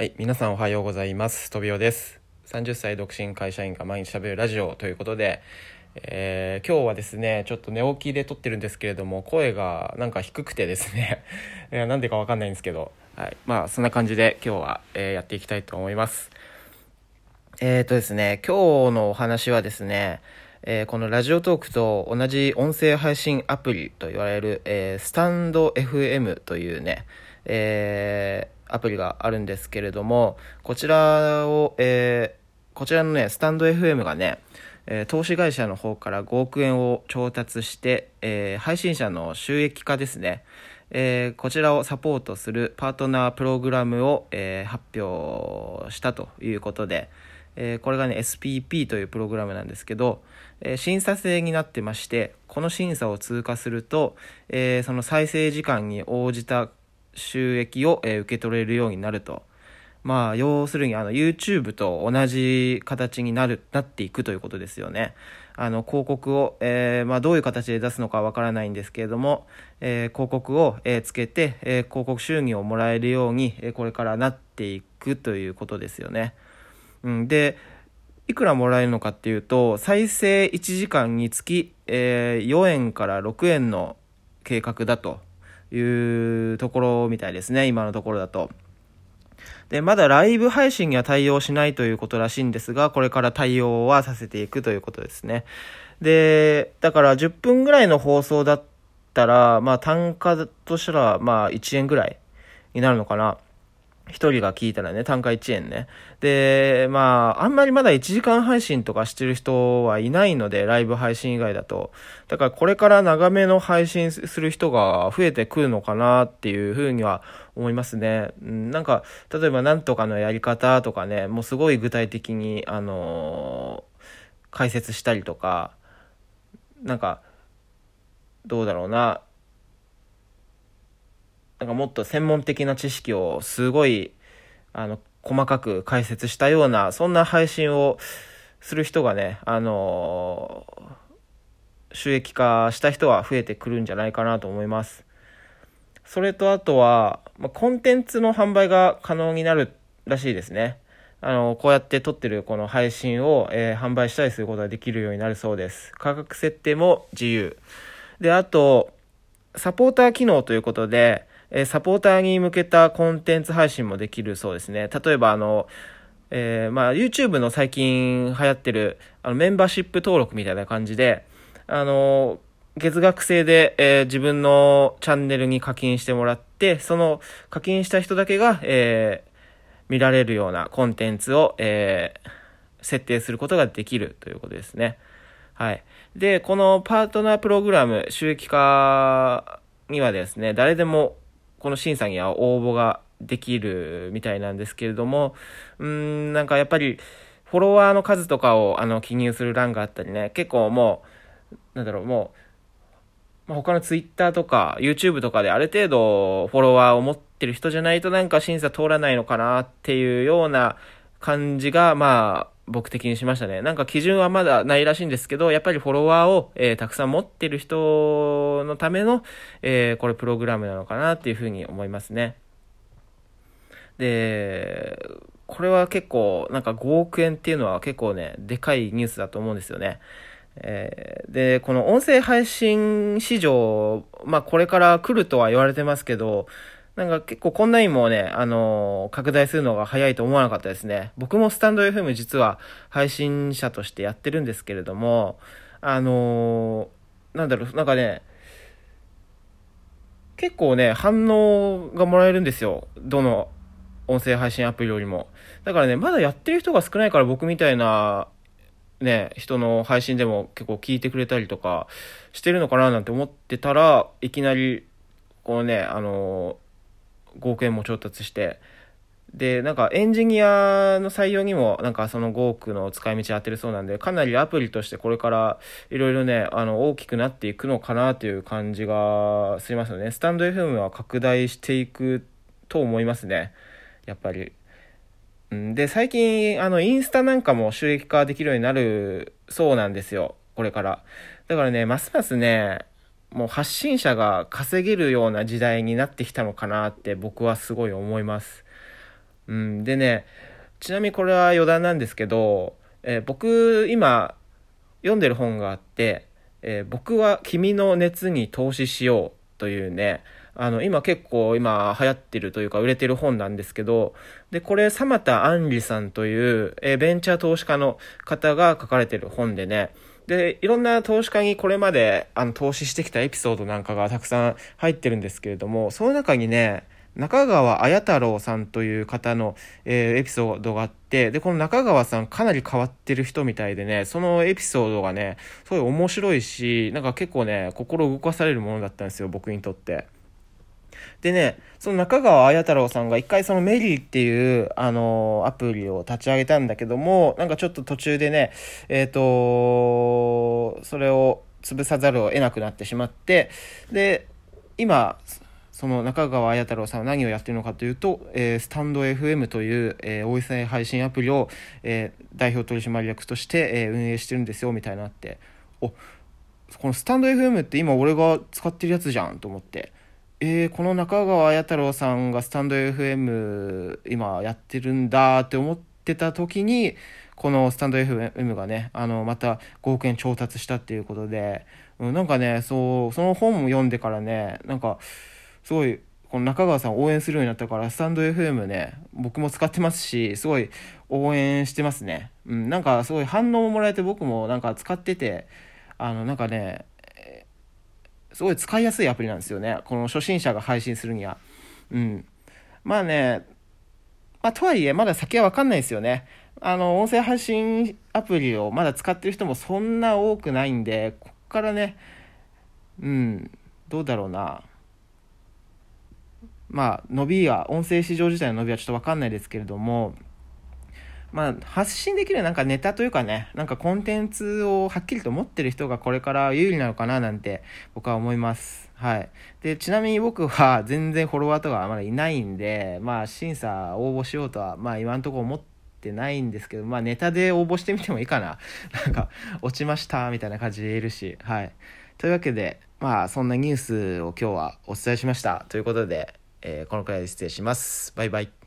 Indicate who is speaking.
Speaker 1: はい、皆さんおはようございます。とびおです。30歳独身会社員が毎日喋るラジオということで、えー今日はですね、ちょっと寝起きで撮ってるんですけれども、声がなんか低くてですね、なんでかわかんないんですけど、はい、まあそんな感じで今日は、えーやっていきたいと思います。えーとですね、今日のお話はですね、えーこのラジオトークと同じ音声配信アプリと言われる、えースタンド FM というね、えーアプリがあるんですけれども、こちらを、えこちらのね、スタンド FM がね、え投資会社の方から5億円を調達して、え配信者の収益化ですね、えこちらをサポートするパートナープログラムを、え発表したということで、えーこれがね SPP というプログラムなんですけど、えー審査制になってましてこの審査を通過すると、えーその再生時間に応じた収益を、え受け取れるようになるとまあ要するにあの YouTube と同じ形になるなっていくということですよねあの広告を、えーまあ、どういう形で出すのかわからないんですけれども、えー広告を、えーつけて、え広告収入をもらえるように、えこれからなっていくということですよね。うん、でいくらもらえるのかっていうと再生1時間につき、えー4円から6円の計画だというところみたいですね今のところだと。で、まだライブ配信には対応しないということらしいんですが、これから対応はさせていくということですね。で、だから10分ぐらいの放送だったら、まあ単価としたら、まあ1円ぐらいになるのかな。一人が聞いたらね、単価1円ね。で、まあ、あんまりまだ1時間配信とかしてる人はいないので、ライブ配信以外だと。だからこれから長めの配信する人が増えてくるのかなっていうふうには思いますね。うん、なんか、例えばなんとかのやり方とかね、もうすごい具体的に、あのー解説したりとか、なんか、どうだろうな、なんかもっと専門的な知識をすごい、あの、細かく解説したような、そんな配信をする人がね、あの収益化した人は増えてくるんじゃないかなと思います。それとあとは、ま、コンテンツの販売が可能になるらしいですね。あの、こうやって撮ってるこの配信を、えー販売したりすることができるようになるそうです。価格設定も自由。で、あと、サポーター機能ということで、えサポーターに向けたコンテンツ配信もできるそうですね。例えば、あの、えーまあ、YouTube の最近流行ってる、あの、メンバーシップ登録みたいな感じで、あの、月額制で、えー自分のチャンネルに課金してもらって、その課金した人だけが、えー見られるようなコンテンツを、え設定することができるということですね。はい。で、このパートナープログラム収益化にはですね、誰でもこの審査には応募ができるみたいなんですけれども、うん、なんかやっぱりフォロワーの数とかをあの記入する欄があったりね、結構もう、なんだろう、もう、まあ、他のツイッターとか YouTube とかである程度フォロワーを持ってる人じゃないとなんか審査通らないのかなっていうような感じが、まあ、僕的にしましたね。なんか基準はまだないらしいんですけど、やっぱりフォロワーを、えーたくさん持ってる人のための、えーこれプログラムなのかなっていうふうに思いますね。で、これは結構、なんか5億円っていうのは結構ね、でかいニュースだと思うんですよね。えーで、この音声配信市場、まあこれから来るとは言われてますけど、なんか結構こんなにもね、あのー拡大するのが早いと思わなかったですね。僕もスタンド FM 実は配信者としてやってるんですけれども、あのーなんだろう、なんかね、結構ね、反応がもらえるんですよ。どの音声配信アプリよりも。だからね、まだやってる人が少ないから僕みたいな、ね、人の配信でも結構聞いてくれたりとかしてるのかななんて思ってたら、いきなり、このね、あの、5億円も調達して、で、なんかエンジニアの採用にもなんかその5億の使い道当てるそうなんで、かなりアプリとしてこれからいろいろね、あの大きくなっていくのかなという感じがしますよね。スタンド FM は拡大していくと思いますね。やっぱり。で、最近、あの、インスタなんかも収益化できるようになるそうなんですよ。これから。だからね、ますますね、もう発信者が稼げるような時代になってきたのかなって僕はすごい思います。うん、でねちなみにこれは余談なんですけど、えー、僕今読んでる本があって「えー、僕は君の熱に投資しよう」というねあの今結構今流行ってるというか売れてる本なんですけどでこれ様田杏里さんという、えー、ベンチャー投資家の方が書かれてる本でねで、いろんな投資家にこれまであの投資してきたエピソードなんかがたくさん入ってるんですけれども、その中にね、中川綾太郎さんという方の、えー、エピソードがあって、で、この中川さんかなり変わってる人みたいでね、そのエピソードがね、すごい面白いし、なんか結構ね、心動かされるものだったんですよ、僕にとって。でね、その中川綾太郎さんが一回そのメリーっていう、あのー、アプリを立ち上げたんだけども、なんかちょっと途中でね、えっ、ー、とそれを潰さざるを得なくなってしまって、で、今、その中川綾太郎さんは何をやってるのかというと、えー、スタンド FM という、えー、音声配信アプリを、えー、代表取締役として、えー、運営してるんですよみたいなって、おこのスタンド FM って今俺が使ってるやつじゃんと思って。えー、この中川綾太郎さんがスタンド FM 今やってるんだって思ってた時にこのスタンド FM がねあのまた5億円調達したっていうことで、うん、なんかねそうその本も読んでからねなんかすごいこの中川さん応援するようになったからスタンド FM ね僕も使ってますしすごい応援してますね、うん、なんかすごい反応ももらえて僕もなんか使っててあのなんかねすごい使いやすいアプリなんですよね。この初心者が配信するには。うん。まあね、まあ、とはいえ、まだ先はわかんないですよね。あの、音声配信アプリをまだ使ってる人もそんな多くないんで、こっからね、うん、どうだろうな。まあ、伸びは、音声市場自体の伸びはちょっとわかんないですけれども、まあ、発信できるなんかネタというかね、なんかコンテンツをはっきりと持ってる人がこれから有利なのかななんて僕は思います。はい。で、ちなみに僕は全然フォロワーとかまだいないんで、まあ審査応募しようとは、まあ今んところ思ってないんですけど、まあネタで応募してみてもいいかな。なんか、落ちましたみたいな感じで言えるし、はい。というわけで、まあそんなニュースを今日はお伝えしました。ということで、えー、このくらいで失礼します。バイバイ。